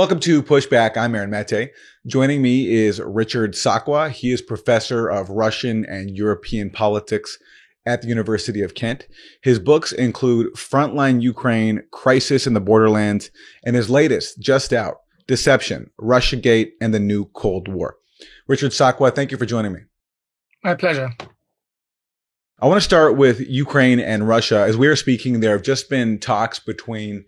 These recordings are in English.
Welcome to Pushback. I'm Aaron Mate. Joining me is Richard Sakwa. He is professor of Russian and European politics at the University of Kent. His books include Frontline Ukraine, Crisis in the Borderlands, and his latest, just out, Deception, Russiagate, and the New Cold War. Richard Sakwa, thank you for joining me. My pleasure. I want to start with Ukraine and Russia. As we are speaking, there have just been talks between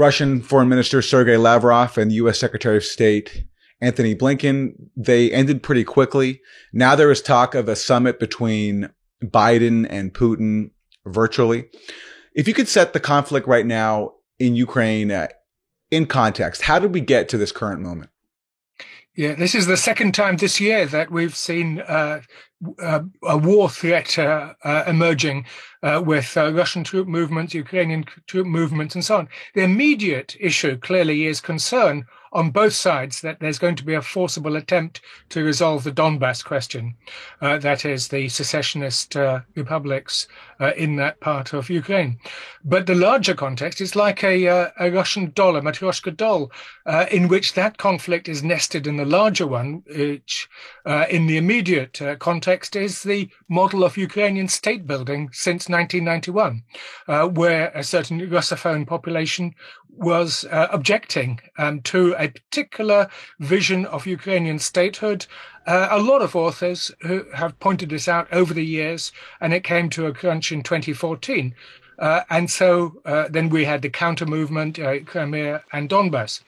Russian Foreign Minister Sergei Lavrov and U.S. Secretary of State Antony Blinken. They ended pretty quickly. Now there is talk of a summit between Biden and Putin virtually. If you could set the conflict right now in Ukraine uh, in context, how did we get to this current moment? Yeah, this is the second time this year that we've seen uh, uh, a war threat uh, uh emerging uh, with uh, Russian troop movements, Ukrainian troop movements, and so on. The immediate issue clearly is concern on both sides that there's going to be a forcible attempt to resolve the Donbass question. Uh, that is, the secessionist republics in that part of Ukraine. But the larger context is like a, a Russian doll, a Matryoshka doll, in which that conflict is nested in the larger one, which in the immediate context is the model of Ukrainian state building since 1991, where a certain Russophone population was objecting um, to a particular vision of Ukrainian statehood. Uh, a lot of authors who have pointed this out over the years, and it came to a crunch in 2014. Uh, and so uh, then we had the counter movement, uh, Crimea and Donbass.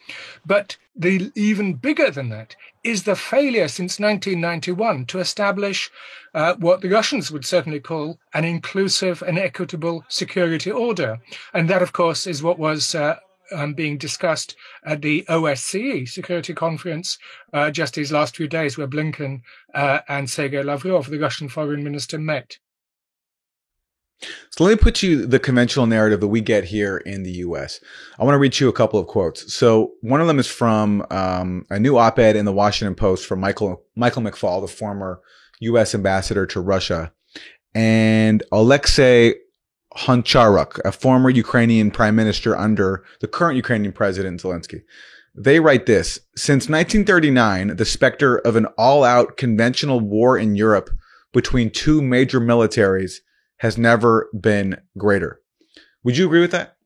But the even bigger than that is the failure since 1991 to establish uh, what the Russians would certainly call an inclusive and equitable security order. And that, of course, is what was uh, um, being discussed at the OSCE Security Conference uh, just these last few days, where Blinken uh, and Sergei Lavrov, the Russian foreign minister, met. So let me put you the conventional narrative that we get here in the U.S. I want to read you a couple of quotes. So one of them is from um, a new op-ed in the Washington Post from Michael Michael McFaul, the former U.S. ambassador to Russia, and Alexei Honcharuk, a former Ukrainian prime minister under the current Ukrainian president Zelensky. They write this Since 1939, the specter of an all out conventional war in Europe between two major militaries has never been greater. Would you agree with that?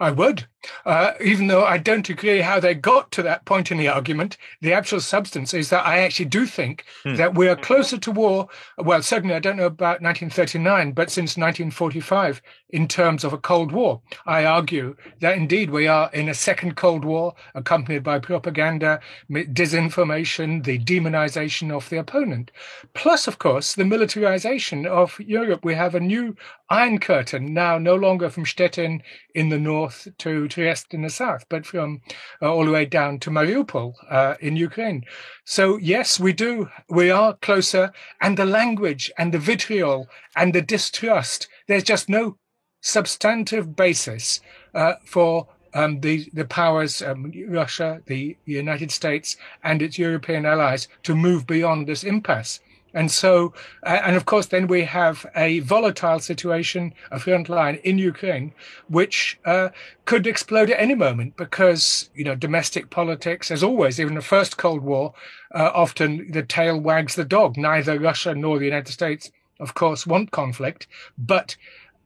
I would. Uh, even though I don't agree how they got to that point in the argument, the actual substance is that I actually do think hmm. that we are closer to war. Well, certainly I don't know about 1939, but since 1945, in terms of a Cold War, I argue that indeed we are in a second Cold War accompanied by propaganda, disinformation, the demonization of the opponent. Plus, of course, the militarization of Europe. We have a new Iron Curtain now, no longer from Stettin in the north to Trieste in the south, but from uh, all the way down to Mariupol uh, in Ukraine. So yes, we do. We are closer, and the language and the vitriol and the distrust. There's just no substantive basis uh, for um, the the powers, um, Russia, the United States, and its European allies, to move beyond this impasse. And so, uh, and of course, then we have a volatile situation, a front line in Ukraine, which uh, could explode at any moment because, you know, domestic politics, as always, even the first Cold War, uh, often the tail wags the dog. Neither Russia nor the United States, of course, want conflict, but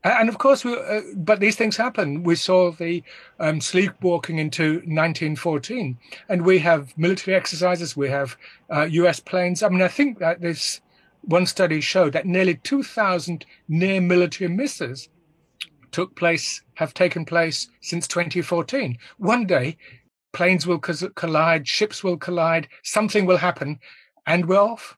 and of course, we, uh, but these things happen. We saw the um, sleepwalking into 1914, and we have military exercises. We have uh, U.S. planes. I mean, I think that this one study showed that nearly 2,000 near military misses took place, have taken place since 2014. One day, planes will collide, ships will collide, something will happen, and we're off.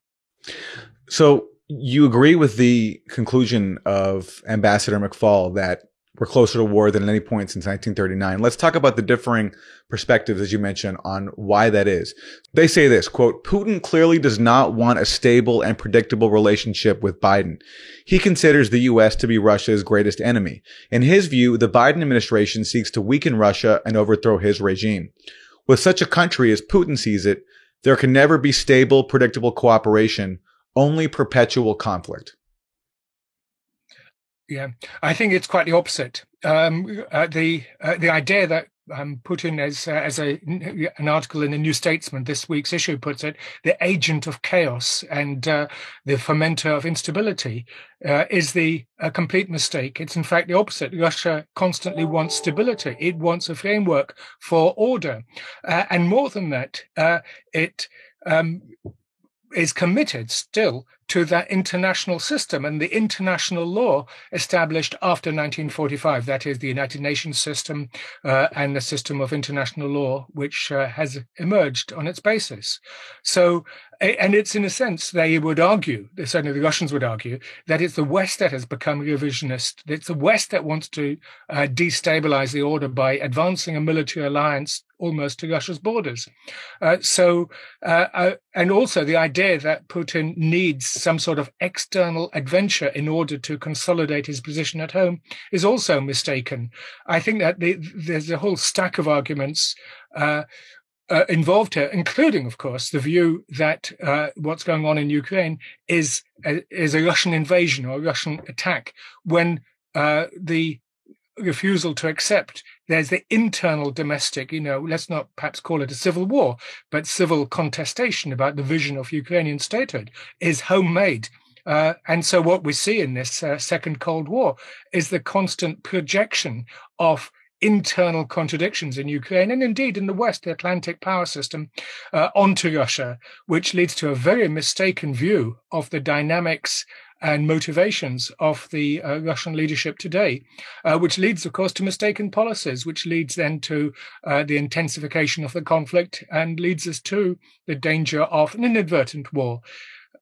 So you agree with the conclusion of Ambassador McFaul that we're closer to war than at any point since 1939. Let's talk about the differing perspectives, as you mentioned, on why that is. They say this, quote, Putin clearly does not want a stable and predictable relationship with Biden. He considers the U.S. to be Russia's greatest enemy. In his view, the Biden administration seeks to weaken Russia and overthrow his regime. With such a country as Putin sees it, there can never be stable, predictable cooperation only perpetual conflict. Yeah, I think it's quite the opposite. Um, uh, the uh, the idea that um, Putin, as uh, as a, an article in the New Statesman, this week's issue puts it, the agent of chaos and uh, the fomenter of instability, uh, is the a complete mistake. It's in fact the opposite. Russia constantly wants stability. It wants a framework for order, uh, and more than that, uh, it um, is committed still to that international system and the international law established after 1945. That is the United Nations system uh, and the system of international law, which uh, has emerged on its basis. So, and it's in a sense, they would argue, certainly the Russians would argue, that it's the West that has become revisionist. It's the West that wants to uh, destabilize the order by advancing a military alliance almost to Russia's borders. Uh, so, uh, uh, and also the idea that Putin needs some sort of external adventure in order to consolidate his position at home is also mistaken. I think that the, there's a whole stack of arguments. Uh, uh, involved here, including, of course, the view that uh, what's going on in Ukraine is a, is a Russian invasion or a Russian attack, when the refusal to accept. There's the internal domestic, you know, let's not perhaps call it a civil war, but civil contestation about the vision of Ukrainian statehood is homemade. Uh, and so what we see in this uh, second Cold War is the constant projection of internal contradictions in Ukraine and indeed in the West, the Atlantic power system, uh, onto Russia, which leads to a very mistaken view of the dynamics and motivations of the uh, Russian leadership today, uh, which leads, of course, to mistaken policies, which leads then to uh, the intensification of the conflict and leads us to the danger of an inadvertent war.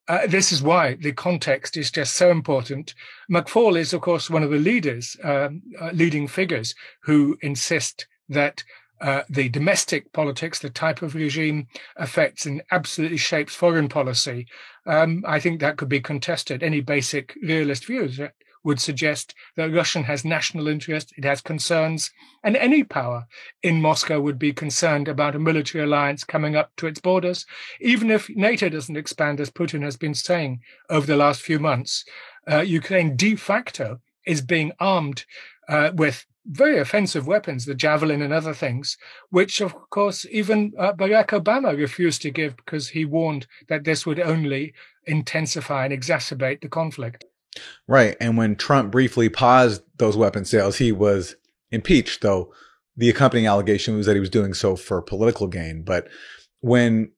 Uh, this is why the context is just so important. McFaul is, of course, one of the leaders, um, uh, leading figures who insist that uh, the domestic politics, the type of regime affects and absolutely shapes foreign policy. Um, I think that could be contested. Any basic realist views would suggest that Russian has national interest, it has concerns, and any power in Moscow would be concerned about a military alliance coming up to its borders, even if NATO doesn't expand, as Putin has been saying over the last few months. Uh, Ukraine de facto is being armed uh, with very offensive weapons, the javelin and other things, which of course even uh, Barack Obama refused to give because he warned that this would only intensify and exacerbate the conflict. Right. And when Trump briefly paused those weapon sales, he was impeached, though the accompanying allegation was that he was doing so for political gain. But when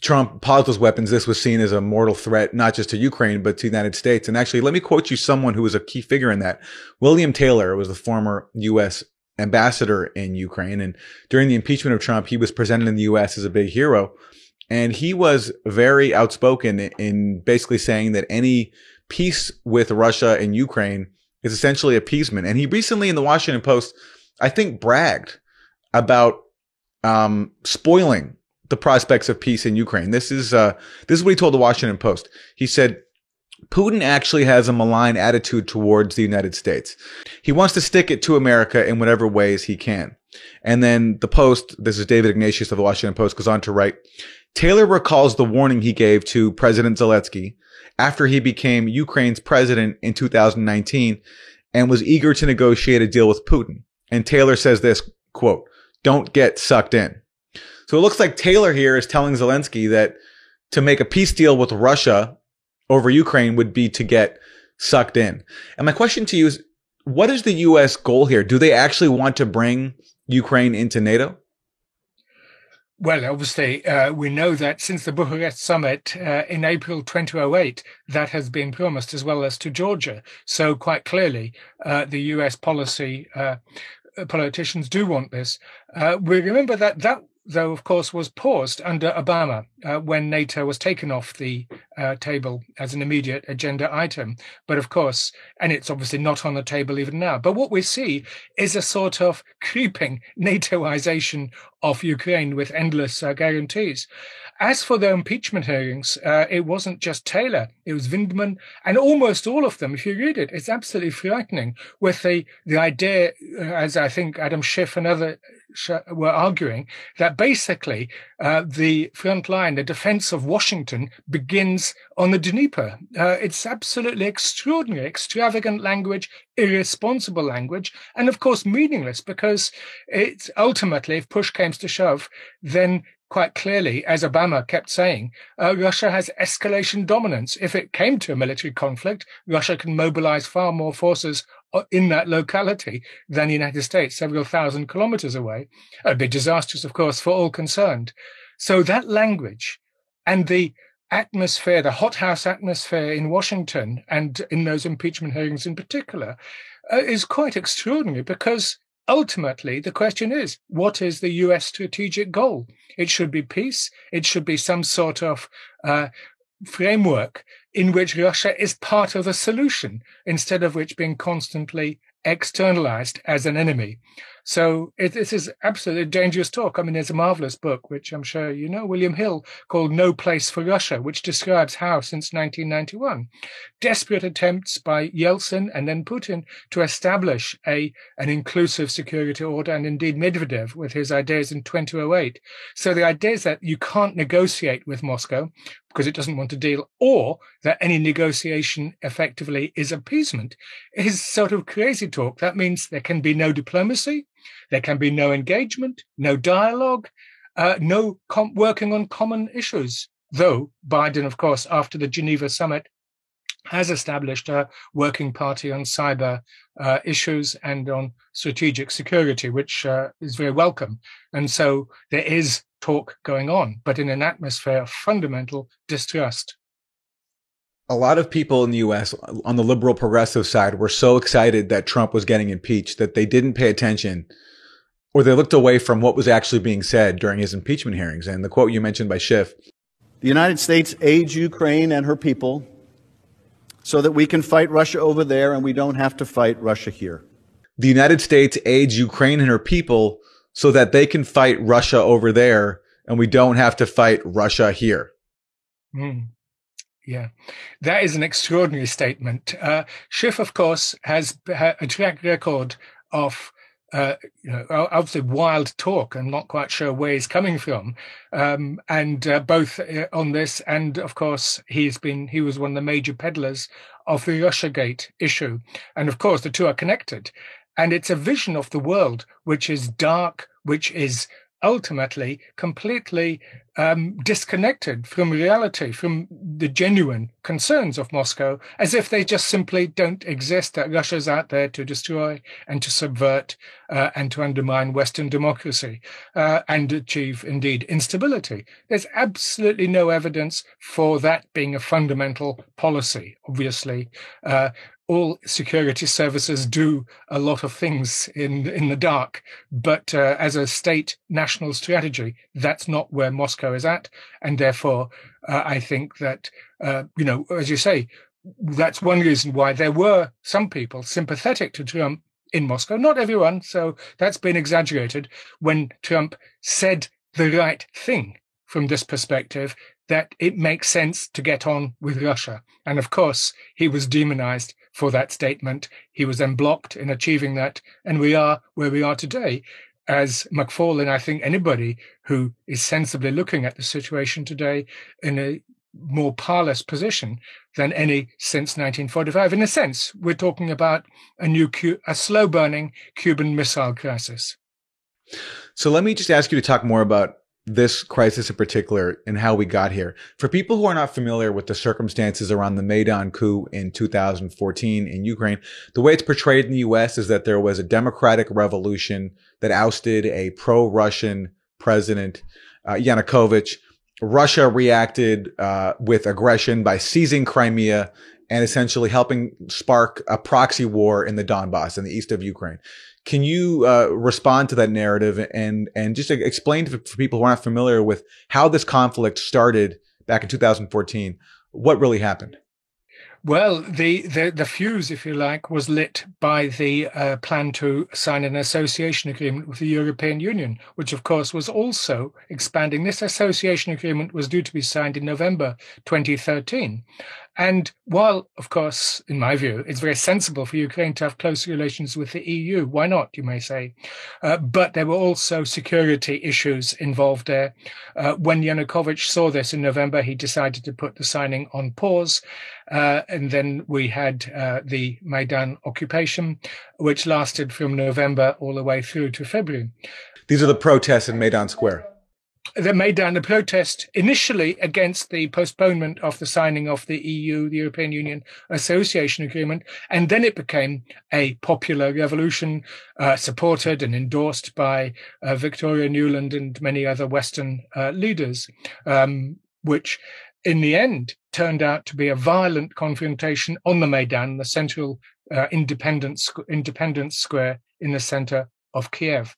Trump paused those weapons, this was seen as a mortal threat, not just to Ukraine, but to the United States. And actually, let me quote you someone who was a key figure in that. William Taylor was the former U.S. ambassador in Ukraine. And during the impeachment of Trump, he was presented in the U.S. as a big hero. And he was very outspoken in basically saying that any peace with Russia and Ukraine is essentially appeasement. And he recently in the Washington Post, I think, bragged about um, spoiling the prospects of peace in Ukraine. This is uh, this is what he told the Washington Post. He said Putin actually has a malign attitude towards the United States. He wants to stick it to America in whatever ways he can. And then the Post, this is David Ignatius of the Washington Post, goes on to write, Taylor recalls the warning he gave to President Zelensky after he became Ukraine's president in 2019 and was eager to negotiate a deal with Putin. And Taylor says this, quote, don't get sucked in. So it looks like Taylor here is telling Zelensky that to make a peace deal with Russia over Ukraine would be to get sucked in. And my question to you is, what is the U.S. goal here? Do they actually want to bring Ukraine into NATO? Well, obviously, uh, we know that since the Bucharest summit uh, in April 2008, that has been promised as well as to Georgia. So, quite clearly, uh, the US policy uh, politicians do want this. Uh, we remember that that though, of course, was paused under Obama uh, when NATO was taken off the uh, table as an immediate agenda item. But of course, and it's obviously not on the table even now. But what we see is a sort of creeping NATOization of Ukraine with endless uh, guarantees. As for the impeachment hearings, uh, it wasn't just Taylor, it was Vindman, and almost all of them, if you read it, it's absolutely frightening with the, the idea, uh, as I think Adam Schiff and other were arguing that basically uh, the front line, the defense of Washington, begins on the Dnieper. Uh, it's absolutely extraordinary, extravagant language, irresponsible language, and of course meaningless because it's ultimately, if push came to shove, then quite clearly, as Obama kept saying, uh, Russia has escalation dominance. If it came to a military conflict, Russia can mobilize far more forces uh, in that locality than the United States, several thousand kilometers away. It'd be disastrous, of course, for all concerned. So that language and the atmosphere, the hothouse atmosphere in Washington and in those impeachment hearings in particular, uh, is quite extraordinary because ultimately, the question is, what is the US strategic goal? It should be peace. It should be some sort of uh, framework in which Russia is part of the solution instead of which being constantly externalized as an enemy. So it, this is absolutely dangerous talk. I mean, there's a marvelous book, which I'm sure you know, William Hill, called No Place for Russia, which describes how, since 1991, desperate attempts by Yeltsin and then Putin to establish a an inclusive security order, and indeed Medvedev with his ideas in 2008. So the idea is that you can't negotiate with Moscow because it doesn't want to deal, or that any negotiation effectively is appeasement, is sort of crazy talk. That means there can be no diplomacy there can be no engagement, no dialogue, uh, no com- working on common issues. Though Biden, of course, after the Geneva summit, has established a working party on cyber uh, issues and on strategic security, which uh, is very welcome. And so there is talk going on, but in an atmosphere of fundamental distrust a lot of people in the US on the liberal progressive side were so excited that Trump was getting impeached that they didn't pay attention or they looked away from what was actually being said during his impeachment hearings. And the quote you mentioned by Schiff The United States aids Ukraine and her people so that we can fight Russia over there and we don't have to fight Russia here. The United States aids Ukraine and her people so that they can fight Russia over there and we don't have to fight Russia here. Mm. Yeah, that is an extraordinary statement. Uh, Schiff, of course, has a track record of uh, you know, obviously wild talk. I'm not quite sure where he's coming from. Um, and uh, both uh, on this, and of course, he's been, he was one of the major peddlers of the Russiagate issue. And of course, the two are connected. And it's a vision of the world which is dark, which is ultimately completely um, disconnected from reality, from the genuine concerns of Moscow, as if they just simply don't exist, that Russia's out there to destroy and to subvert uh, and to undermine Western democracy uh, and achieve, indeed, instability. There's absolutely no evidence for that being a fundamental policy, obviously. Uh, all security services do a lot of things in in the dark, but uh, as a state national strategy, that's not where Moscow is at, and therefore, uh, I think that uh, you know, as you say, that's one reason why there were some people sympathetic to Trump in Moscow. Not everyone, so that's been exaggerated. When Trump said the right thing from this perspective, that it makes sense to get on with Russia. And of course, he was demonized for that statement. He was then blocked in achieving that. And we are where we are today. As McFarlane, I think anybody who is sensibly looking at the situation today in a more powerless position than any since 1945. In a sense, we're talking about a new, a slow burning Cuban Missile Crisis. So let me just ask you to talk more about this crisis in particular and how we got here. For people who are not familiar with the circumstances around the Maidan coup in 2014 in Ukraine, the way it's portrayed in the US is that there was a democratic revolution that ousted a pro-Russian president, uh, Yanukovych. Russia reacted uh, with aggression by seizing Crimea and essentially helping spark a proxy war in the Donbass in the east of Ukraine. Can you uh, respond to that narrative and and just explain to, for people who are not familiar with how this conflict started back in 2014? What really happened? Well, the, the, the fuse, if you like, was lit by the uh, plan to sign an association agreement with the European Union, which, of course, was also expanding. This association agreement was due to be signed in November 2013. And while, of course, in my view, it's very sensible for Ukraine to have close relations with the EU, why not, you may say? Uh, but there were also security issues involved there. Uh, when Yanukovych saw this in November, he decided to put the signing on pause. Uh, and then we had uh, the Maidan occupation, which lasted from November all the way through to February. These are the protests in Maidan Square that made down the protest initially against the postponement of the signing of the EU, the European Union Association Agreement, and then it became a popular revolution uh, supported and endorsed by uh, Victoria Nuland and many other Western uh, leaders, um, which in the end turned out to be a violent confrontation on the Maidan, the central uh, independence, independence square in the center of Kiev.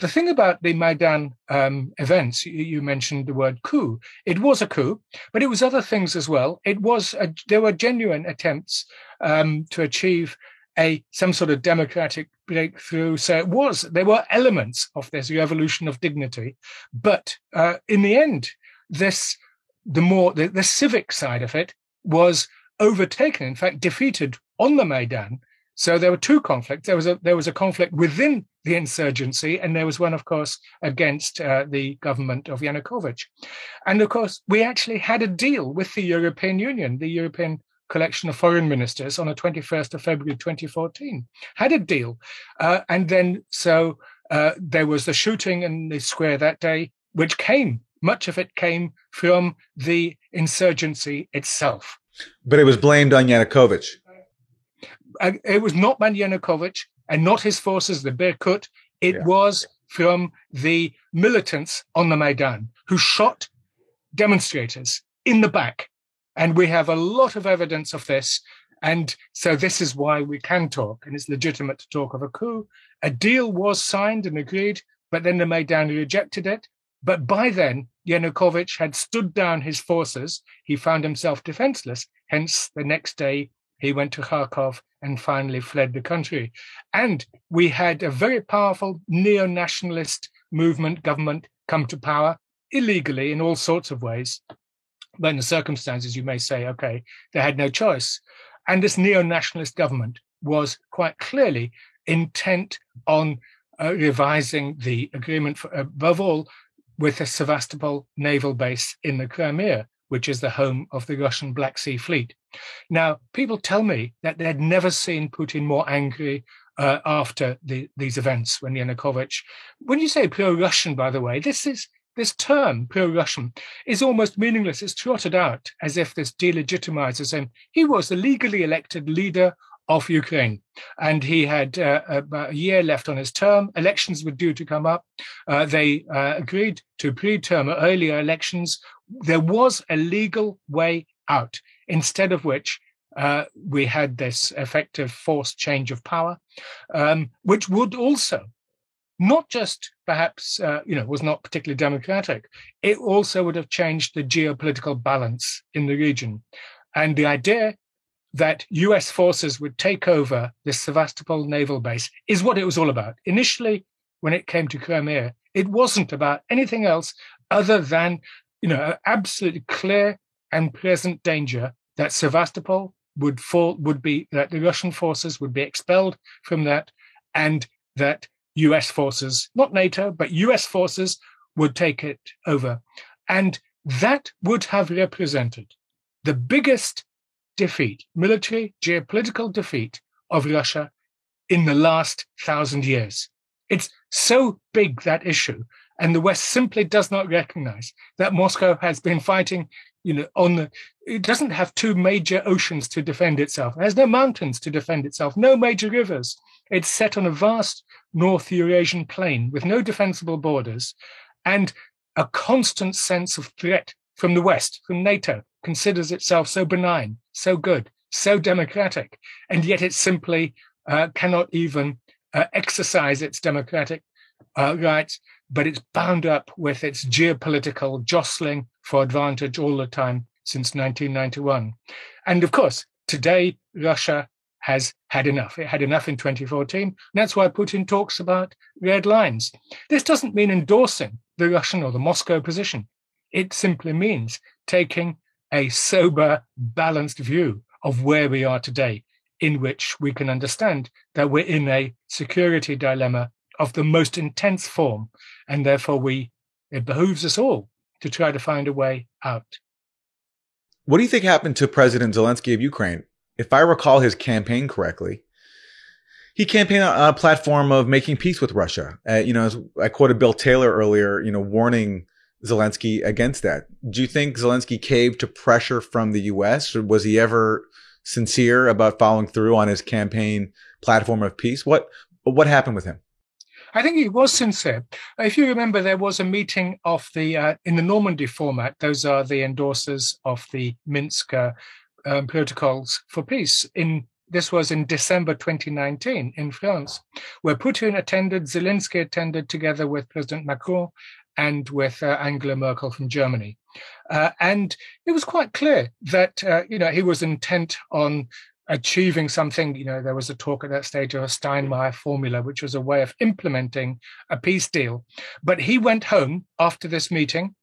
The thing about the Maidan um, events, you, you, mentioned the word coup. It was a coup, but it was other things as well. It was a, there were genuine attempts um, to achieve a some sort of democratic breakthrough. So it was there were elements of this revolution of dignity, but uh, in the end, this the more the, the civic side of it was overtaken, in fact, defeated on the Maidan so there were two conflicts. There was a there was a conflict within the insurgency, and there was one, of course, against uh, the government of Yanukovych. And of course, we actually had a deal with the European Union, the European collection of foreign ministers, on the 21st of February 2014. Had a deal, uh, and then so uh, there was the shooting in the square that day, which came much of it came from the insurgency itself. But it was blamed on Yanukovych uh, it was not Man Yanukovych and not his forces, the Berkut. It yeah. was from the militants on the Maidan who shot demonstrators in the back. And we have a lot of evidence of this. And so this is why we can talk, and it's legitimate to talk of a coup. A deal was signed and agreed, but then the Maidan rejected it. But by then, Yanukovych had stood down his forces. He found himself defenseless. Hence, the next day, he went to Kharkov and finally fled the country. And we had a very powerful neo nationalist movement government come to power illegally in all sorts of ways. But in the circumstances, you may say, okay, they had no choice. And this neo nationalist government was quite clearly intent on uh, revising the agreement, for, above all, with a Sevastopol naval base in the Crimea which is the home of the Russian Black Sea Fleet. Now, people tell me that they'd never seen Putin more angry uh, after the, these events when Yanukovych. When you say pro-Russian, by the way, this is this term pro-Russian is almost meaningless. It's trotted out as if this delegitimizes him. He was the legally elected leader of Ukraine. And he had uh, about a year left on his term. Elections were due to come up. Uh, they uh, agreed to pre-term earlier elections there was a legal way out, instead of which uh, we had this effective forced change of power, um, which would also not just perhaps, uh, you know, was not particularly democratic, it also would have changed the geopolitical balance in the region. And the idea that US forces would take over this Sevastopol naval base is what it was all about. Initially, when it came to Crimea, it wasn't about anything else other than you know, an absolutely clear and present danger that Sevastopol would fall, would be that the Russian forces would be expelled from that, and that U.S. forces, not NATO, but U.S. forces, would take it over, and that would have represented the biggest defeat, military, geopolitical defeat of Russia in the last thousand years. It's so big that issue and the West simply does not recognize that Moscow has been fighting, you know, on the, it doesn't have two major oceans to defend itself. It has no mountains to defend itself, no major rivers. It's set on a vast North Eurasian plain with no defensible borders and a constant sense of threat from the West, from NATO, considers itself so benign, so good, so democratic, and yet it simply uh, cannot even uh, exercise its democratic uh, rights but it's bound up with its geopolitical jostling for advantage all the time since 1991. And of course, today, Russia has had enough. It had enough in 2014. And that's why Putin talks about red lines. This doesn't mean endorsing the Russian or the Moscow position. It simply means taking a sober, balanced view of where we are today, in which we can understand that we're in a security dilemma of the most intense form. And therefore, we it behooves us all to try to find a way out. What do you think happened to President Zelensky of Ukraine? If I recall his campaign correctly, he campaigned on a platform of making peace with Russia. Uh, you know, I quoted Bill Taylor earlier, you know, warning Zelensky against that. Do you think Zelensky caved to pressure from the U.S. or was he ever sincere about following through on his campaign platform of peace? What what happened with him? I think he was sincere. If you remember, there was a meeting of the uh, in the Normandy format. Those are the endorsers of the Minsk uh, um, protocols for peace. In this was in December 2019 in France, where Putin attended, Zelensky attended together with President Macron and with uh, Angela Merkel from Germany. Uh, and it was quite clear that uh, you know he was intent on achieving something. You know, there was a talk at that stage of a Steinmeier formula, which was a way of implementing a peace deal. But he went home after this meeting.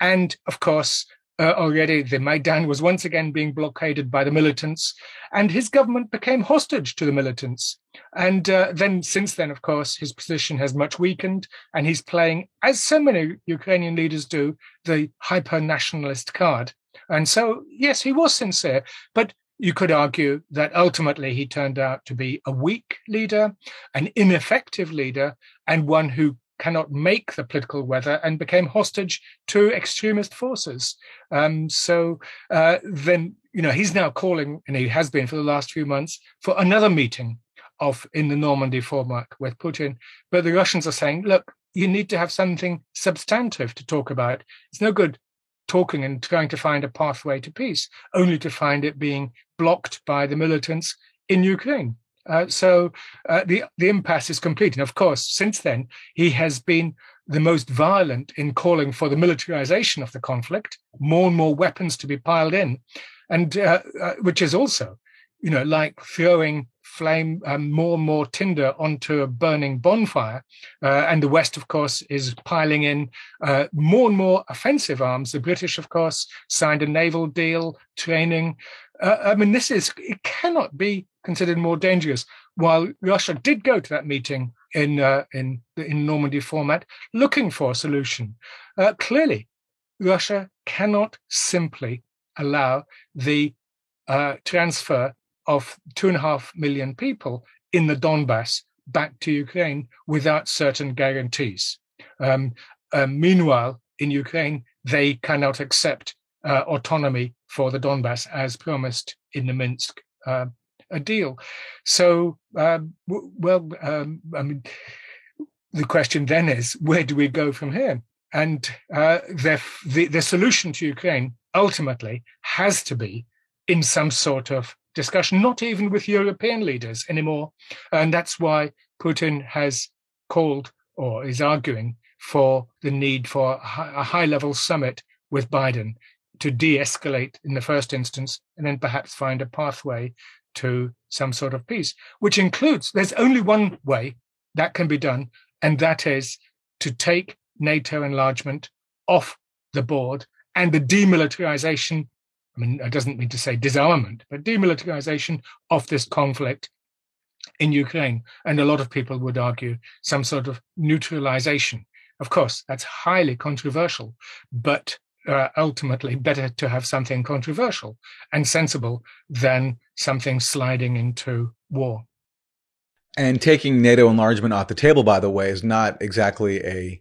And of course, uh, already the Maidan was once again being blockaded by the militants, and his government became hostage to the militants. And uh, then, since then, of course, his position has much weakened, and he's playing, as so many Ukrainian leaders do, the hyper nationalist card. And so, yes, he was sincere, but you could argue that ultimately he turned out to be a weak leader, an ineffective leader, and one who cannot make the political weather and became hostage to extremist forces. Um, so uh, then, you know, he's now calling, and he has been for the last few months, for another meeting of in the Normandy format with Putin. But the Russians are saying, look, you need to have something substantive to talk about. It's no good talking and trying to find a pathway to peace, only to find it being blocked by the militants in Ukraine. Uh, so uh, the the impasse is complete, and of course, since then he has been the most violent in calling for the militarization of the conflict, more and more weapons to be piled in, and uh, uh which is also, you know, like throwing flame um, more and more tinder onto a burning bonfire. Uh, and the West, of course, is piling in uh, more and more offensive arms. The British, of course, signed a naval deal, training. Uh, I mean, this is, it cannot be considered more dangerous. While Russia did go to that meeting in, uh, in, in Normandy format, looking for a solution, uh, clearly, Russia cannot simply allow the uh, transfer of two and a half million people in the Donbass back to Ukraine without certain guarantees. Um, uh, meanwhile, in Ukraine, they cannot accept uh, autonomy for the Donbass as promised in the Minsk uh, deal. So, um, w- well, um, I mean, the question then is, where do we go from here? And uh, the, the, the solution to Ukraine ultimately has to be in some sort of discussion, not even with European leaders anymore. And that's why Putin has called or is arguing for the need for a high level summit with Biden to de escalate in the first instance and then perhaps find a pathway to some sort of peace, which includes there's only one way that can be done, and that is to take NATO enlargement off the board and the demilitarization I mean, it doesn't mean to say disarmament, but demilitarization of this conflict in Ukraine. And a lot of people would argue some sort of neutralization. Of course, that's highly controversial, but uh, ultimately better to have something controversial and sensible than something sliding into war. And taking NATO enlargement off the table, by the way, is not exactly a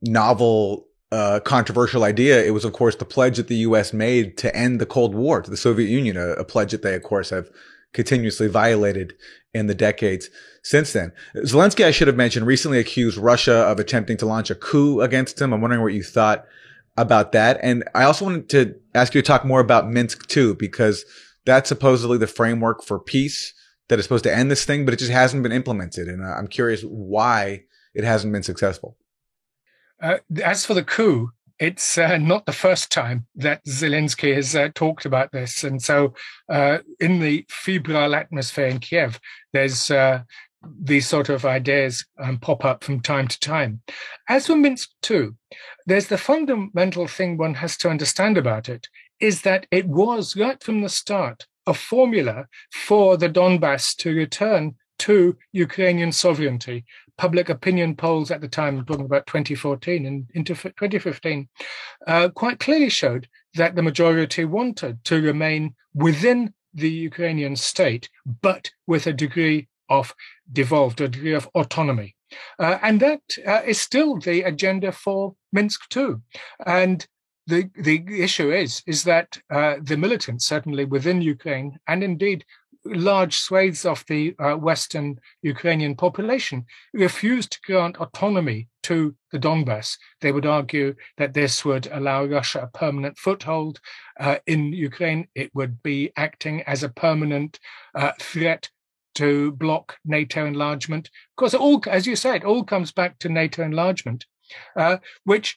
novel uh, controversial idea. It was, of course, the pledge that the U.S. made to end the Cold War to the Soviet Union, a, a pledge that they, of course, have continuously violated in the decades since then. Zelensky, I should have mentioned, recently accused Russia of attempting to launch a coup against him. I'm wondering what you thought about that. And I also wanted to ask you to talk more about Minsk II, because that's supposedly the framework for peace that is supposed to end this thing, but it just hasn't been implemented. And I'm curious why it hasn't been successful. Uh, as for the coup, it's uh, not the first time that Zelensky has uh, talked about this. And so, uh, in the febrile atmosphere in Kiev, there's uh, these sort of ideas um, pop up from time to time. As for Minsk II, there's the fundamental thing one has to understand about it is that it was right from the start a formula for the Donbass to return to Ukrainian sovereignty. Public opinion polls at the time, I'm talking about 2014 and into 2015, uh, quite clearly showed that the majority wanted to remain within the Ukrainian state, but with a degree of devolved, a degree of autonomy. Uh, and that uh, is still the agenda for Minsk II. And the the issue is is that uh, the militants, certainly within Ukraine, and indeed large swathes of the uh, Western Ukrainian population, refuse to grant autonomy to the Donbass. They would argue that this would allow Russia a permanent foothold uh, in Ukraine. It would be acting as a permanent uh, threat to block NATO enlargement. Of course, all, as you said, all comes back to NATO enlargement, uh, which,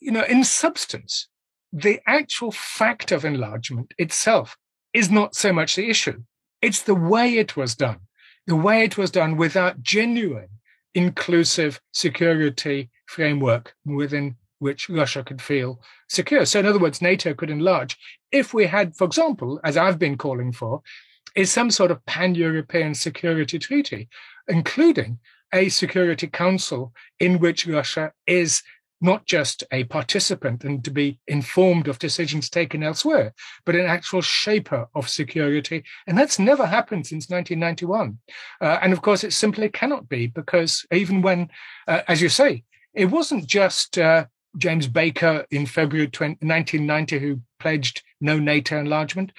you know, in substance, the actual fact of enlargement itself is not so much the issue. It's the way it was done, the way it was done without genuine inclusive security framework within which Russia could feel secure. So, in other words, NATO could enlarge if we had, for example, as I've been calling for, is some sort of pan European security treaty, including a Security Council in which Russia is not just a participant and to be informed of decisions taken elsewhere, but an actual shaper of security. And that's never happened since 1991. Uh, and of course, it simply cannot be because even when, uh, as you say, it wasn't just uh, James Baker in February 20, 1990 who pledged no NATO enlargement.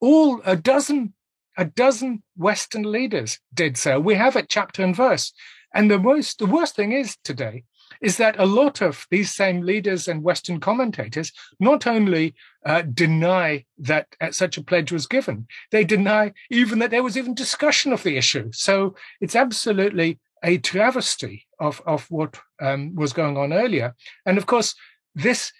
All a dozen, a dozen Western leaders did so. We have it chapter and verse. And the most, the worst thing is today is that a lot of these same leaders and Western commentators not only uh, deny that uh, such a pledge was given, they deny even that there was even discussion of the issue. So it's absolutely a travesty of, of what um, was going on earlier. And of course, this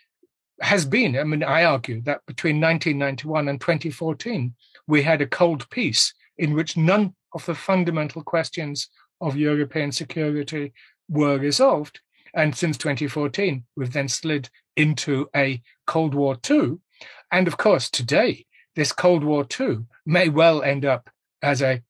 has been, I mean, I argue that between 1991 and 2014, we had a cold peace in which none of the fundamental questions of European security were resolved. And since 2014, we've then slid into a Cold War II. And of course, today, this Cold War II may well end up as a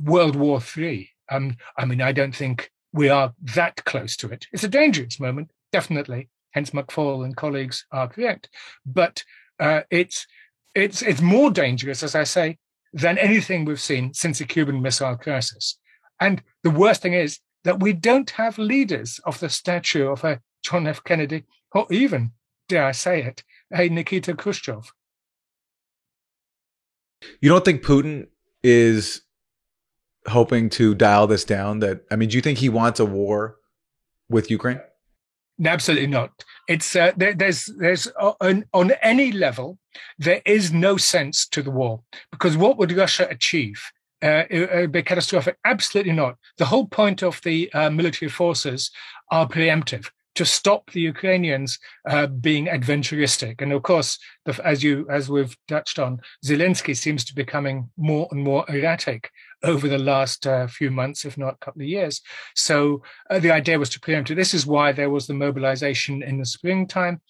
World War III. Um, I mean, I don't think we are that close to it. It's a dangerous moment, definitely. Hence, McFaul and colleagues are correct. But uh, it's it's it's more dangerous, as I say, than anything we've seen since the Cuban Missile Crisis. And the worst thing is that we don't have leaders of the stature of a John F. Kennedy, or even, dare I say it, a Nikita Khrushchev. You don't think Putin is hoping to dial this down? That I mean, do you think he wants a war with Ukraine? Absolutely not. It's uh, there, there's there's uh, on, on any level there is no sense to the war because what would Russia achieve? uh, it would be catastrophic. Absolutely not. The whole point of the uh, military forces are preemptive to stop the Ukrainians uh, being adventuristic. And of course, the, as you as we've touched on, Zelensky seems to be becoming more and more erratic over the last uh, few months, if not a couple of years. So uh, the idea was to preempt it. This is why there was the mobilization in the springtime,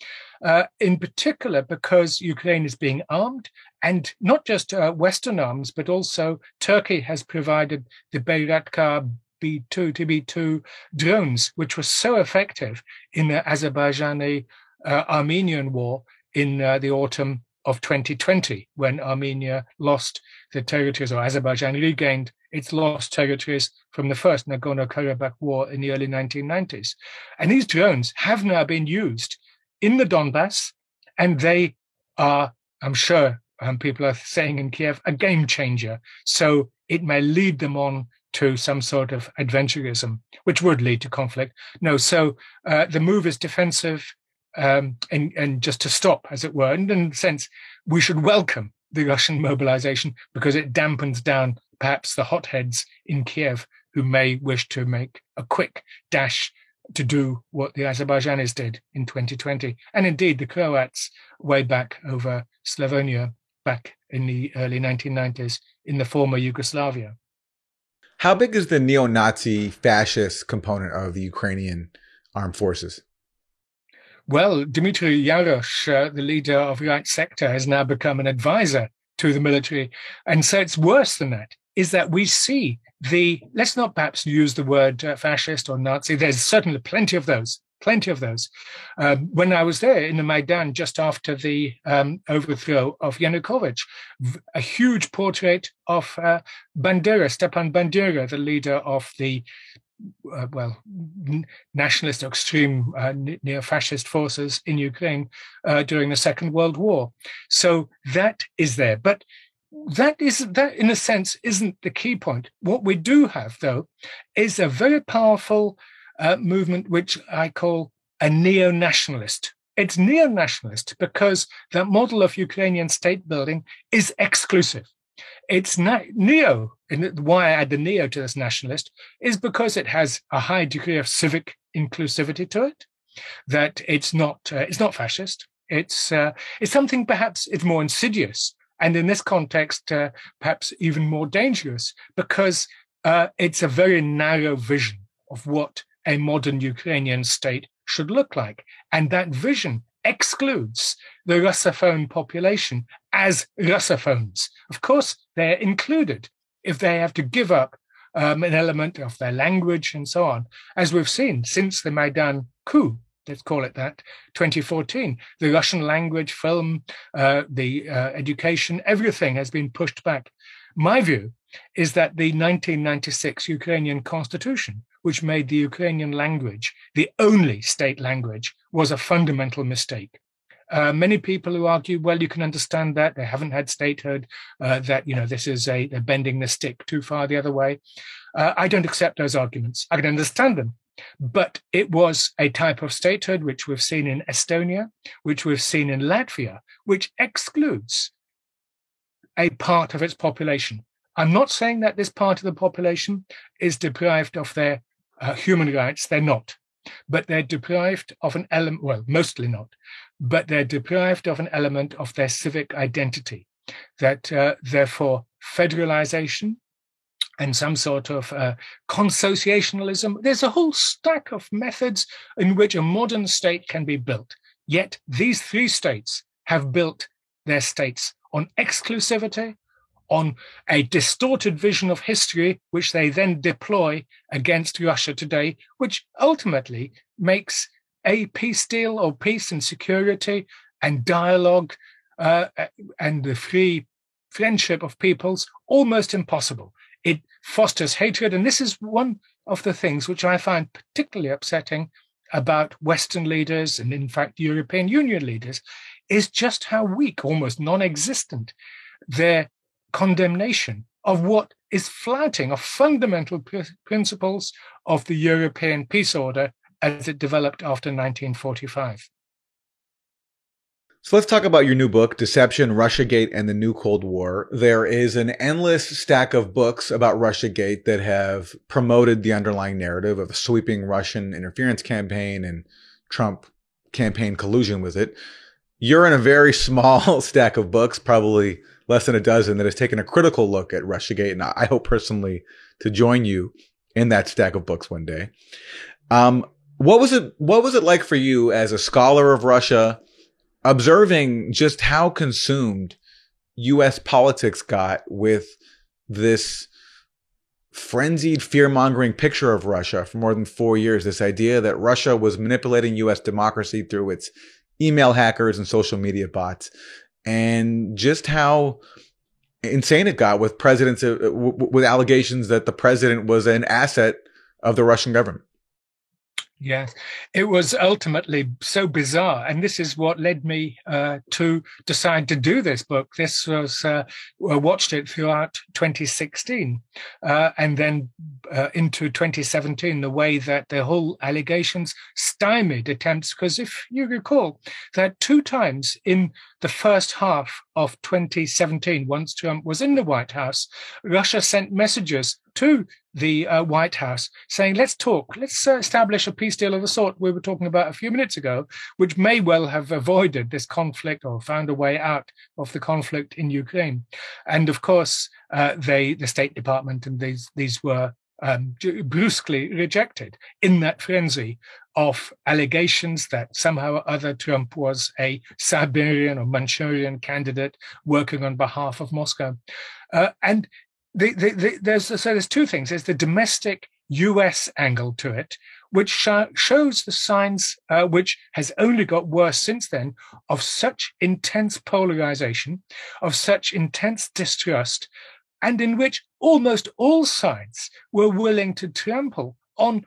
uh, in particular because Ukraine is being armed and not just uh, Western arms, but also Turkey has provided the Bayraktar B2, TB2 drones, which were so effective in the Azerbaijani uh, Armenian war in uh, the autumn of 2020, when Armenia lost the territories, or Azerbaijan regained its lost territories from the first Nagorno Karabakh war in the early 1990s. And these drones have now been used in the Donbass, and they are, I'm sure, um, people are saying in Kiev, a game changer. So it may lead them on to some sort of adventurism, which would lead to conflict. No, so uh, the move is defensive um, and, and just to stop, as it were. And in a sense, we should welcome the Russian mobilization because it dampens down perhaps the hotheads in Kiev who may wish to make a quick dash to do what the Azerbaijanis did in 2020, and indeed the Croats way back over Slavonia back in the early 1990s in the former Yugoslavia. How big is the neo Nazi fascist component of the Ukrainian armed forces? Well, Dmitry Yarosh, uh, the leader of the Right Sector, has now become an advisor to the military. And so it's worse than that, is that we see the, let's not perhaps use the word uh, fascist or Nazi, there's certainly plenty of those, plenty of those. Um, when I was there in the Maidan just after the um, overthrow of Yanukovych, a huge portrait of uh, Bandera, Stepan Bandera, the leader of the uh, well, n- nationalist, extreme uh, neo-fascist forces in Ukraine uh, during the Second World War. So that is there, but that is that in a sense isn't the key point. What we do have, though, is a very powerful uh, movement which I call a neo-nationalist. It's neo-nationalist because that model of Ukrainian state building is exclusive. It's na- neo, and why I add the neo to this nationalist is because it has a high degree of civic inclusivity to it. That it's not uh, it's not fascist. It's uh, it's something perhaps it's more insidious, and in this context, uh, perhaps even more dangerous because uh, it's a very narrow vision of what a modern Ukrainian state should look like, and that vision excludes the Russophone population as Russophones. Of course, they're included if they have to give up um, an element of their language and so on, as we've seen since the Maidan coup. Let's call it that, 2014. The Russian language, film, uh, the uh, education, everything has been pushed back. My view is that the 1996 Ukrainian constitution, which made the Ukrainian language the only state language, was a fundamental mistake. Uh, many people who argue, well, you can understand that they haven't had statehood, uh, that you know this is a they're bending the stick too far the other way. Uh, I don't accept those arguments. I can understand them, but it was a type of statehood which we've seen in Estonia, which we've seen in Latvia, which excludes a part of its population. I'm not saying that this part of the population is deprived of their uh, human rights. They're not but they're deprived of an element, well, mostly not, but they're deprived of an element of their civic identity. That uh, therefore federalization and some sort of uh, consociationalism, there's a whole stack of methods in which a modern state can be built. Yet these three states have built their states on exclusivity, on a distorted vision of history, which they then deploy against Russia today, which ultimately makes a peace deal or peace and security and dialogue uh, and the free friendship of peoples almost impossible. It fosters hatred. And this is one of the things which I find particularly upsetting about Western leaders and, in fact, European Union leaders is just how weak, almost non existent, their condemnation of what is flouting of fundamental pr- principles of the European peace order as it developed after 1945. So let's talk about your new book, Deception, Russiagate, and the New Cold War. There is an endless stack of books about Russiagate that have promoted the underlying narrative of a sweeping Russian interference campaign and Trump campaign collusion with it. You're in a very small stack of books, probably less than a dozen that has taken a critical look at Russiagate, and I hope personally to join you in that stack of books one day. Um, what was it? What was it like for you as a scholar of Russia, observing just how consumed U.S. politics got with this frenzied fear mongering picture of Russia for more than four years? This idea that Russia was manipulating U.S. democracy through its email hackers and social media bots and just how insane it got with presidents uh, with allegations that the president was an asset of the Russian government. Yes, it was ultimately so bizarre, and this is what led me uh, to decide to do this book. This was uh, I watched it throughout 2016, uh, and then uh, into 2017. The way that the whole allegations stymied attempts, because if you recall, that two times in the first half of 2017, once Trump was in the White House, Russia sent messages to the uh, White House saying, let's talk, let's uh, establish a peace deal of the sort we were talking about a few minutes ago, which may well have avoided this conflict or found a way out of the conflict in Ukraine. And of course, uh, they, the State Department and these, these were um, brusquely rejected in that frenzy of allegations that somehow or other Trump was a Siberian or Manchurian candidate working on behalf of Moscow. Uh, and the, the, the, there's so there's two things. There's the domestic U.S. angle to it, which sh- shows the signs, uh, which has only got worse since then, of such intense polarization, of such intense distrust, and in which almost all sides were willing to trample on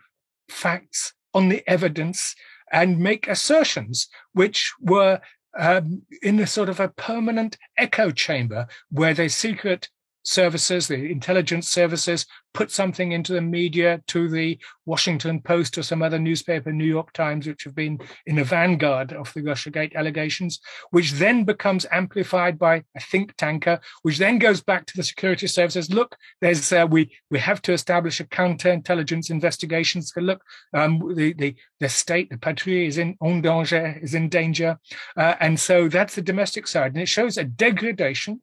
facts, on the evidence, and make assertions which were um, in a sort of a permanent echo chamber where the secret services, the intelligence services, put something into the media to the Washington Post or some other newspaper, New York Times, which have been in the vanguard of the Russiagate allegations, which then becomes amplified by a think tanker, which then goes back to the security services. Look, there's uh, we we have to establish a counterintelligence investigations. Look, um, the the the state, the patrie is in en danger, is in danger, uh, and so that's the domestic side, and it shows a degradation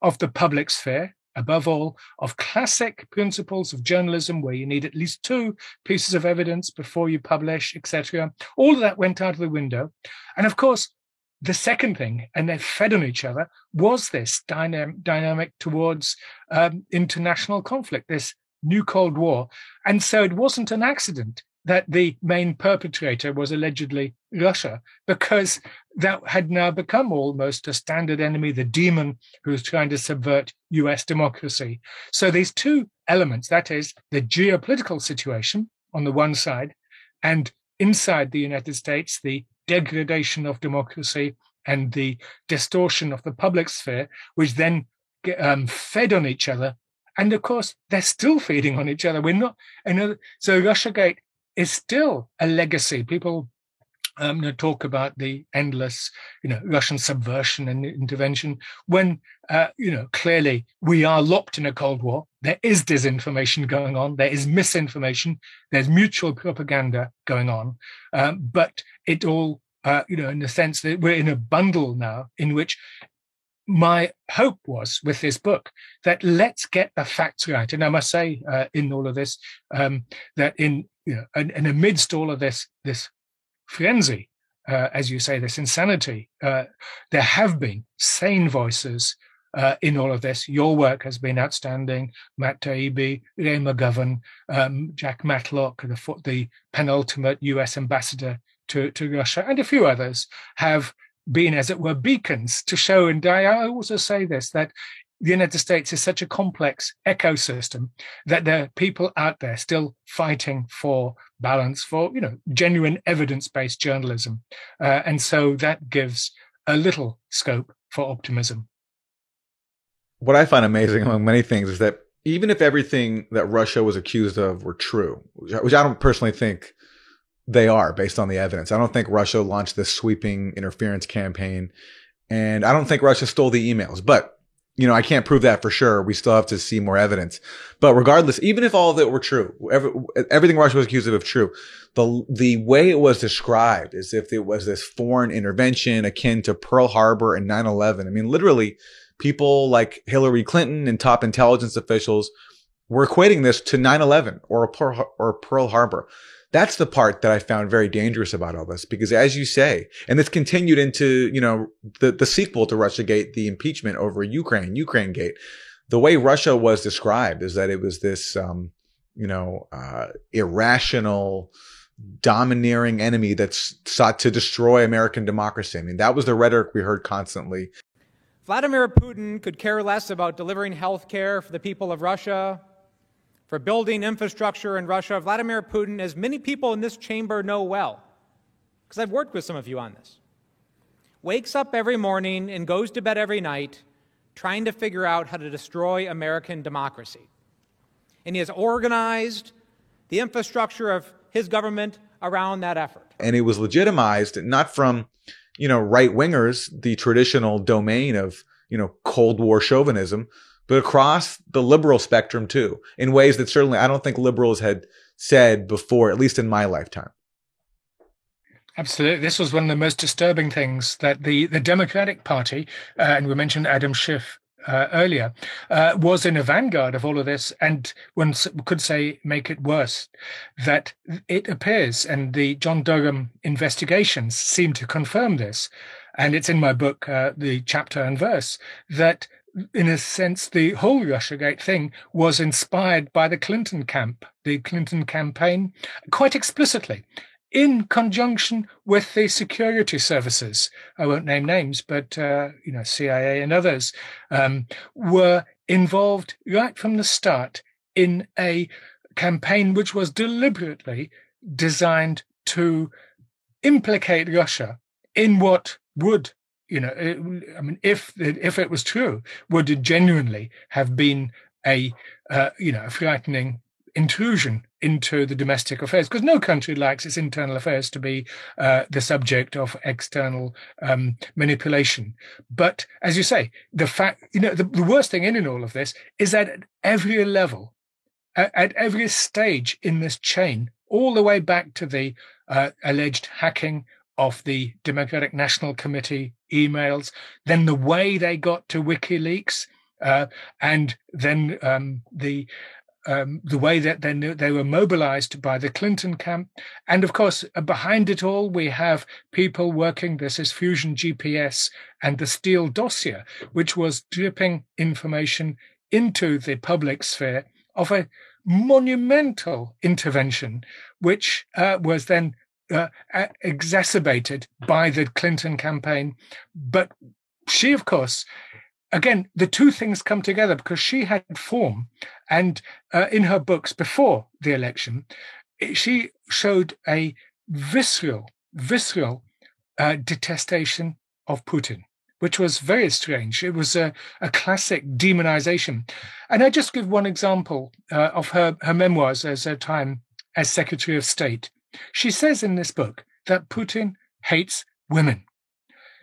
of the public sphere above all, of classic principles of journalism where you need at least two pieces of evidence before you publish, etc. All of that went out of the window. And of course, the second thing, and they fed on each other, was this dynam- dynamic towards um, international conflict, this new Cold War. And so it wasn't an accident that the main perpetrator was allegedly Russia, because that had now become almost a standard enemy, the demon who was trying to subvert US democracy. So these two elements, that is the geopolitical situation on the one side, and inside the United States, the degradation of democracy and the distortion of the public sphere, which then um, fed on each other. And of course, they're still feeding on each other. We're not, another. so Russiagate is still a legacy. People um, talk about the endless, you know, Russian subversion and intervention when, uh, you know, clearly we are locked in a Cold War. There is disinformation going on. There is misinformation. There's mutual propaganda going on. Um, but it all, uh, you know, in the sense that we're in a bundle now in which my hope was with this book that let's get the facts right. And I must say, uh, in all of this, um, that in you know, and, and amidst all of this this frenzy, uh, as you say, this insanity, uh, there have been sane voices uh, in all of this. Your work has been outstanding. Matt Taibbi, Ray McGovern, um, Jack Matlock, the, the penultimate US ambassador to, to Russia, and a few others have been, as it were, beacons to show. And I also say this that the United States is such a complex ecosystem that there are people out there still fighting for balance, for you know genuine evidence-based journalism, uh, and so that gives a little scope for optimism. What I find amazing among many things is that even if everything that Russia was accused of were true, which I don't personally think they are based on the evidence, I don't think Russia launched this sweeping interference campaign, and I don't think Russia stole the emails, but you know, I can't prove that for sure. We still have to see more evidence. But regardless, even if all of it were true, every, everything Russia was accused of true, the the way it was described is if it was this foreign intervention akin to Pearl Harbor and 9/11. I mean, literally, people like Hillary Clinton and top intelligence officials were equating this to 9/11 or Pearl, or Pearl Harbor. That's the part that I found very dangerous about all this, because as you say, and this continued into, you know, the, the sequel to Russiagate, the impeachment over Ukraine, Ukraine Gate. The way Russia was described is that it was this, um, you know, uh, irrational, domineering enemy that sought to destroy American democracy. I mean, that was the rhetoric we heard constantly. Vladimir Putin could care less about delivering health care for the people of Russia for building infrastructure in Russia. Vladimir Putin, as many people in this chamber know well, because I've worked with some of you on this, wakes up every morning and goes to bed every night trying to figure out how to destroy American democracy. And he has organized the infrastructure of his government around that effort. And it was legitimized not from, you know, right wingers, the traditional domain of you know, Cold War chauvinism, but across the liberal spectrum too, in ways that certainly I don't think liberals had said before, at least in my lifetime. Absolutely. This was one of the most disturbing things that the, the Democratic Party, uh, and we mentioned Adam Schiff uh, earlier, uh, was in a vanguard of all of this, and one could say make it worse. That it appears, and the John Durham investigations seem to confirm this, and it's in my book, uh, the chapter and verse, that in a sense, the whole Russiagate thing was inspired by the Clinton camp, the Clinton campaign, quite explicitly in conjunction with the security services. I won't name names, but uh, you know, CIA and others um, were involved right from the start in a campaign which was deliberately designed to implicate Russia in what would, you know, I mean, if if it was true, would it genuinely have been a uh, you know a frightening intrusion into the domestic affairs because no country likes its internal affairs to be uh, the subject of external um, manipulation. But as you say, the fact, you know, the, the, worst thing in, in all of this is that at every level, at, at every stage in this chain, all the way back to the uh, alleged hacking of the Democratic National Committee emails, then the way they got to WikiLeaks, uh, and then um, the um, the way that they, they were mobilized by the Clinton camp. And of course, uh, behind it all, we have people working. This is Fusion GPS and the Steele dossier, which was dripping information into the public sphere of a monumental intervention, which uh, was then uh, exacerbated by the Clinton campaign. But she, of course, again, the two things come together because she had form, and uh, in her books before the election, she showed a visceral, visceral uh, detestation of Putin, which was very strange. It was a, a classic demonization. And I just give one example uh, of her, her memoirs as her time as Secretary of State. She says in this book that Putin hates women.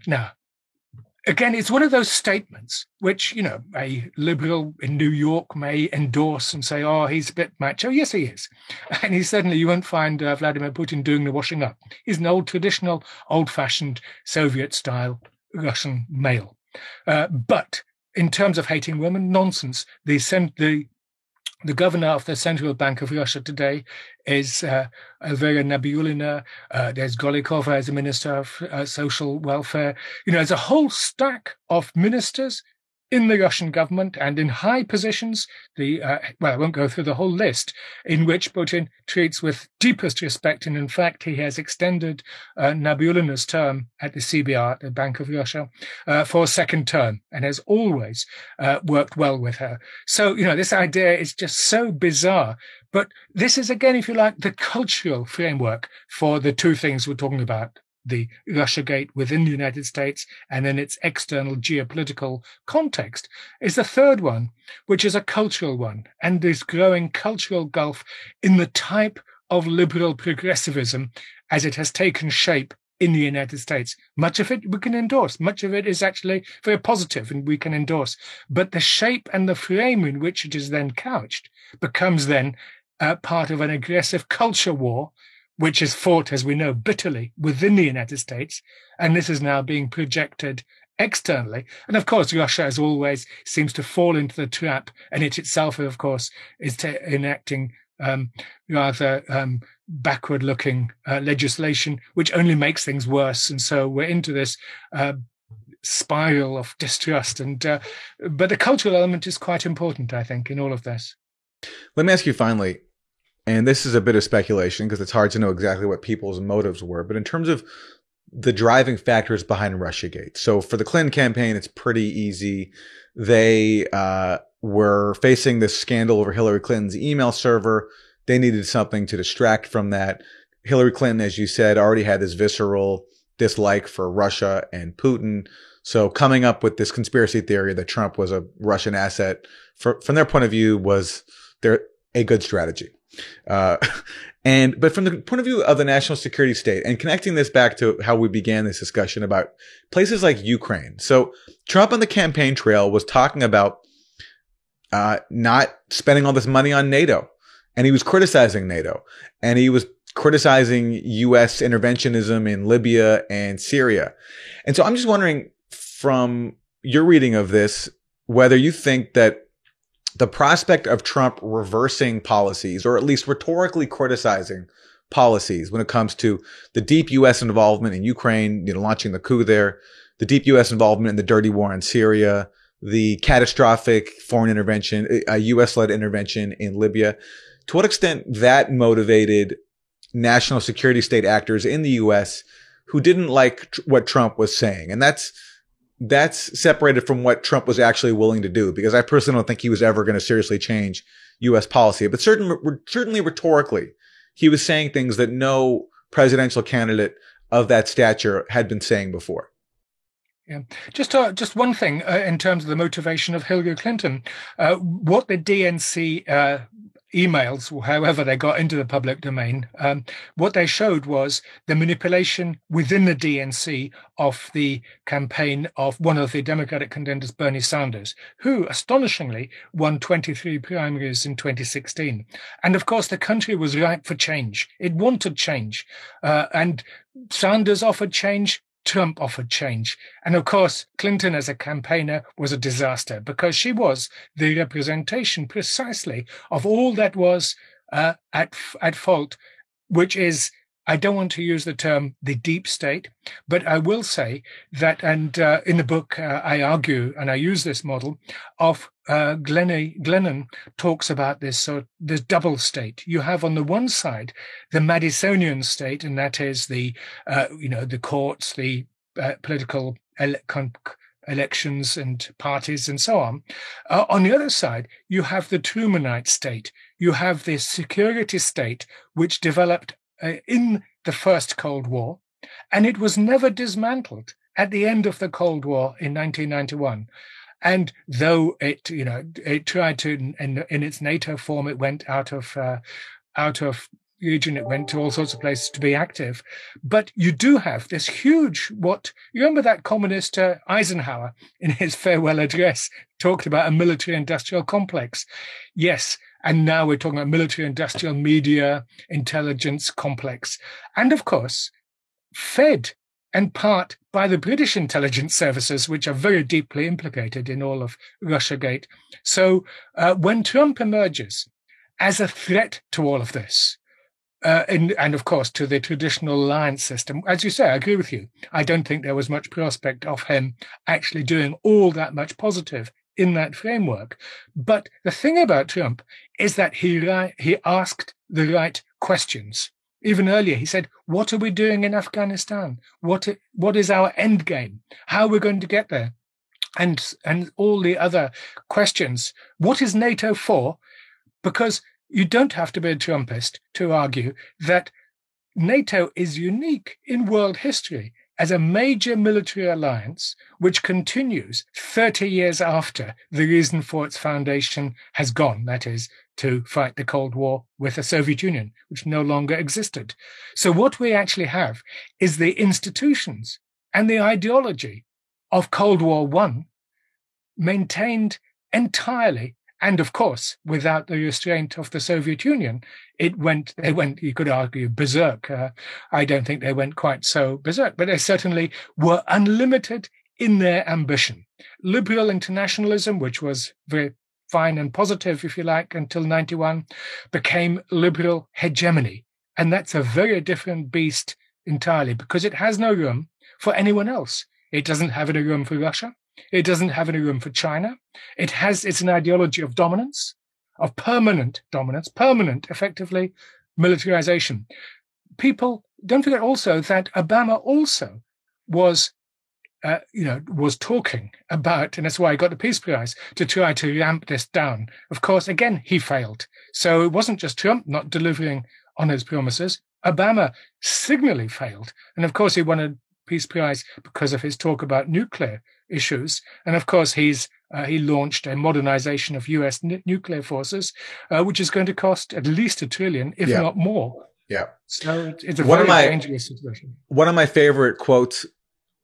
Now, again, it's one of those statements which, you know, a liberal in New York may endorse and say, oh, he's a bit macho. Yes, he is. And he certainly, you won't find uh, Vladimir Putin doing the washing up. He's an old, traditional, old fashioned Soviet style Russian male. Uh, but in terms of hating women, nonsense. The, the the governor of the Central Bank of Russia today is uh, Elvira Nabiullina. Uh, there's Golikova as a minister of uh, social welfare. You know, there's a whole stack of ministers in the Russian government and in high positions, the uh, well, I won't go through the whole list, in which Putin treats with deepest respect, and in fact, he has extended uh, Nabiullina's term at the CBR, the Bank of Russia, uh, for a second term, and has always uh, worked well with her. So, you know, this idea is just so bizarre. But this is again, if you like, the cultural framework for the two things we're talking about the Russiagate within the United States and in its external geopolitical context is the third one, which is a cultural one and this growing cultural gulf in the type of liberal progressivism as it has taken shape in the United States. Much of it we can endorse. Much of it is actually very positive and we can endorse. But the shape and the frame in which it is then couched becomes then uh, part of an aggressive culture war which is fought, as we know, bitterly within the United States. And this is now being projected externally. And of course, Russia, as always, seems to fall into the trap. And it itself, of course, is enacting um, rather um, backward looking uh, legislation, which only makes things worse. And so we're into this. Uh, spiral of distrust and uh, but the cultural element is quite important i think in all of this let me ask you finally and this is a bit of speculation because it's hard to know exactly what people's motives were, but in terms of the driving factors behind Russiagate. So for the Clinton campaign, it's pretty easy. They uh, were facing this scandal over Hillary Clinton's email server. They needed something to distract from that. Hillary Clinton, as you said, already had this visceral dislike for Russia and Putin. So coming up with this conspiracy theory that Trump was a Russian asset, for, from their point of view, was there a good strategy. Uh, and but from the point of view of the national security state, and connecting this back to how we began this discussion about places like Ukraine. So Trump on the campaign trail was talking about uh, not spending all this money on NATO, and he was criticizing NATO, and he was criticizing U.S. interventionism in Libya and Syria. And so I'm just wondering from your reading of this whether you think that the prospect of Trump reversing policies, or at least rhetorically criticizing policies when it comes to the deep U.S. involvement in Ukraine, you know, launching the coup there, the deep U.S. involvement in the dirty war in Syria, the catastrophic foreign intervention, a U.S. led intervention in Libya. To what extent that motivated national security state actors in the U.S. who didn't like tr- what Trump was saying, and that's that's separated from what Trump was actually willing to do, because I personally don't think he was ever going to seriously change U.S. policy. But certainly, certainly rhetorically, he was saying things that no presidential candidate of that stature had been saying before. Yeah, just uh, just one thing uh, in terms of the motivation of Hillary Clinton. Uh, what the DNC uh, emails, however they got into the public domain, um, what they showed was the manipulation within the DNC of the campaign of one of the Democratic contenders, Bernie Sanders, who astonishingly won 23 primaries in 2016. And of course, the country was ripe for change. It wanted change. Uh, and Sanders offered change. Trump offered change. And of course, Clinton as a campaigner was a disaster because she was the representation precisely of all that was uh, at, at fault, which is I don't want to use the term the deep state, but I will say that, and uh, in the book, uh, I argue and I use this model of uh, Glennon talks about this so this double state. You have on the one side the Madisonian state, and that is the uh, you know the courts, the uh, political ele- con- elections and parties and so on. Uh, on the other side, you have the Trumanite state. You have the security state, which developed in the first Cold War, and it was never dismantled at the end of the Cold War in 1991. And though it, you know, it tried to, in, in its NATO form, it went out of, uh, out of region. It went to all sorts of places to be active. But you do have this huge, what you remember that communist uh, Eisenhower in his farewell address talked about a military industrial complex. Yes. And now we're talking about military industrial media intelligence complex. And of course, fed and part by the British intelligence services, which are very deeply implicated in all of Russiagate. So uh, when Trump emerges as a threat to all of this, uh, and, and of course to the traditional alliance system. As you say, I agree with you. I don't think there was much prospect of him actually doing all that much positive in that framework. But the thing about Trump is that he he asked the right questions. Even earlier, he said, "What are we doing in Afghanistan? What what is our end game? How are we going to get there?" And and all the other questions. What is NATO for? Because you don't have to be a Trumpist to argue that NATO is unique in world history as a major military alliance which continues 30 years after the reason for its foundation has gone, that is, to fight the Cold War with the Soviet Union, which no longer existed. So what we actually have is the institutions and the ideology of Cold War I maintained entirely and of course, without the restraint of the Soviet Union, it went, they went, you could argue, berserk. Uh, I don't think they went quite so berserk, but they certainly were unlimited in their ambition. Liberal internationalism, which was very fine and positive, if you like, until 91, became liberal hegemony. And that's a very different beast entirely because it has no room for anyone else. It doesn't have any room for Russia. It doesn't have any room for China. It has, it's an ideology of dominance, of permanent dominance, permanent, effectively, militarization. People don't forget also that Obama also was, uh, you know, was talking about, and that's why he got the Peace Prize, to try to ramp this down. Of course, again, he failed. So it wasn't just Trump not delivering on his promises. Obama signally failed. And of course, he won a Peace Prize because of his talk about nuclear issues. And of course, he's uh, he launched a modernization of US n- nuclear forces, uh, which is going to cost at least a trillion, if Yeah. not more. Yeah. So it's a One very of my- dangerous situation. One of my favorite quotes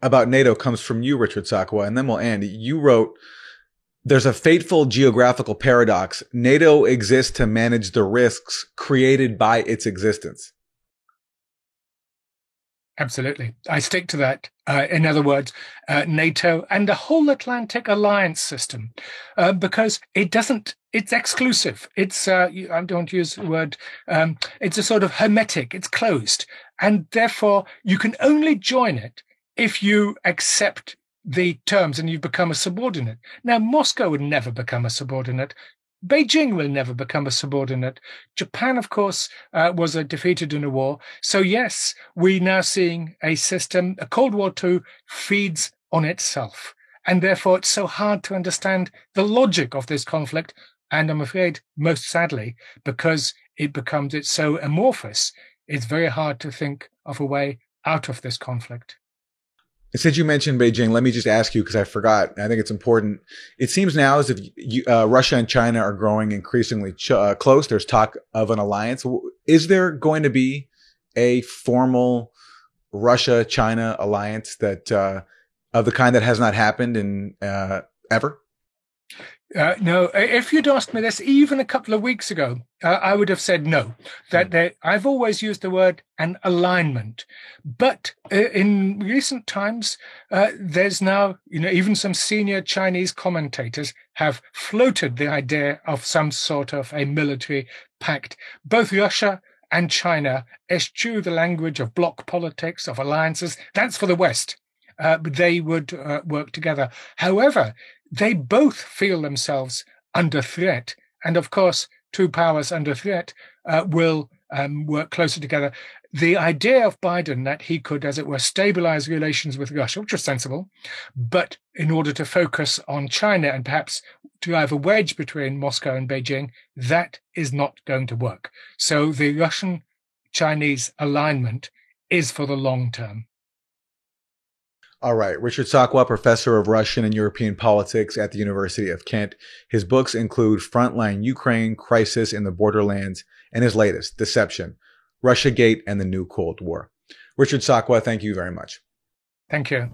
about NATO comes from you, Richard Sakwa, and then we'll end. You wrote, There's a fateful geographical paradox. NATO exists to manage the risks created by its existence. Absolutely. I stick to that. Uh, in other words, uh, NATO and the whole Atlantic alliance system, uh, because it doesn't, it's exclusive. It's, uh, I don't use the word, um, it's a sort of hermetic, it's closed. And therefore, you can only join it if you accept the terms and you've become a subordinate. Now, Moscow would never become a subordinate. Beijing will never become a subordinate. Japan, of course, uh, was uh, defeated in a war. So yes, we're now seeing a system, a Cold War II feeds on itself. And therefore it's so hard to understand the logic of this conflict. And I'm afraid, most sadly, because it becomes, it's so amorphous, it's very hard to think of a way out of this conflict. Since you mentioned Beijing, let me just ask you because I forgot. I think it's important. It seems now as if you, uh, Russia and China are growing increasingly ch- uh, close. There's talk of an alliance. Is there going to be a formal Russia China alliance that uh, of the kind that has not happened in uh, ever? Uh, no, if you'd asked me this even a couple of weeks ago, uh, I would have said no. That there, I've always used the word an alignment, but uh, in recent times, uh, there's now, you know, even some senior Chinese commentators have floated the idea of some sort of a military pact. Both Russia and China eschew the language of bloc politics, of alliances. That's for the West. Uh, they would uh, work together. However, they both feel themselves under threat. And of course, two powers under threat uh, will um, work closer together. The idea of Biden that he could, as it were, stabilize relations with Russia, which was sensible, but in order to focus on China and perhaps drive a wedge between Moscow and Beijing, that is not going to work. So the Russian Chinese alignment is for the long term. All right. Richard Sakwa, professor of Russian and European politics at the University of Kent. His books include Frontline Ukraine, Crisis in the Borderlands, and his latest, Deception, Russia Gate and the New Cold War. Richard Sakwa, thank you very much. Thank you.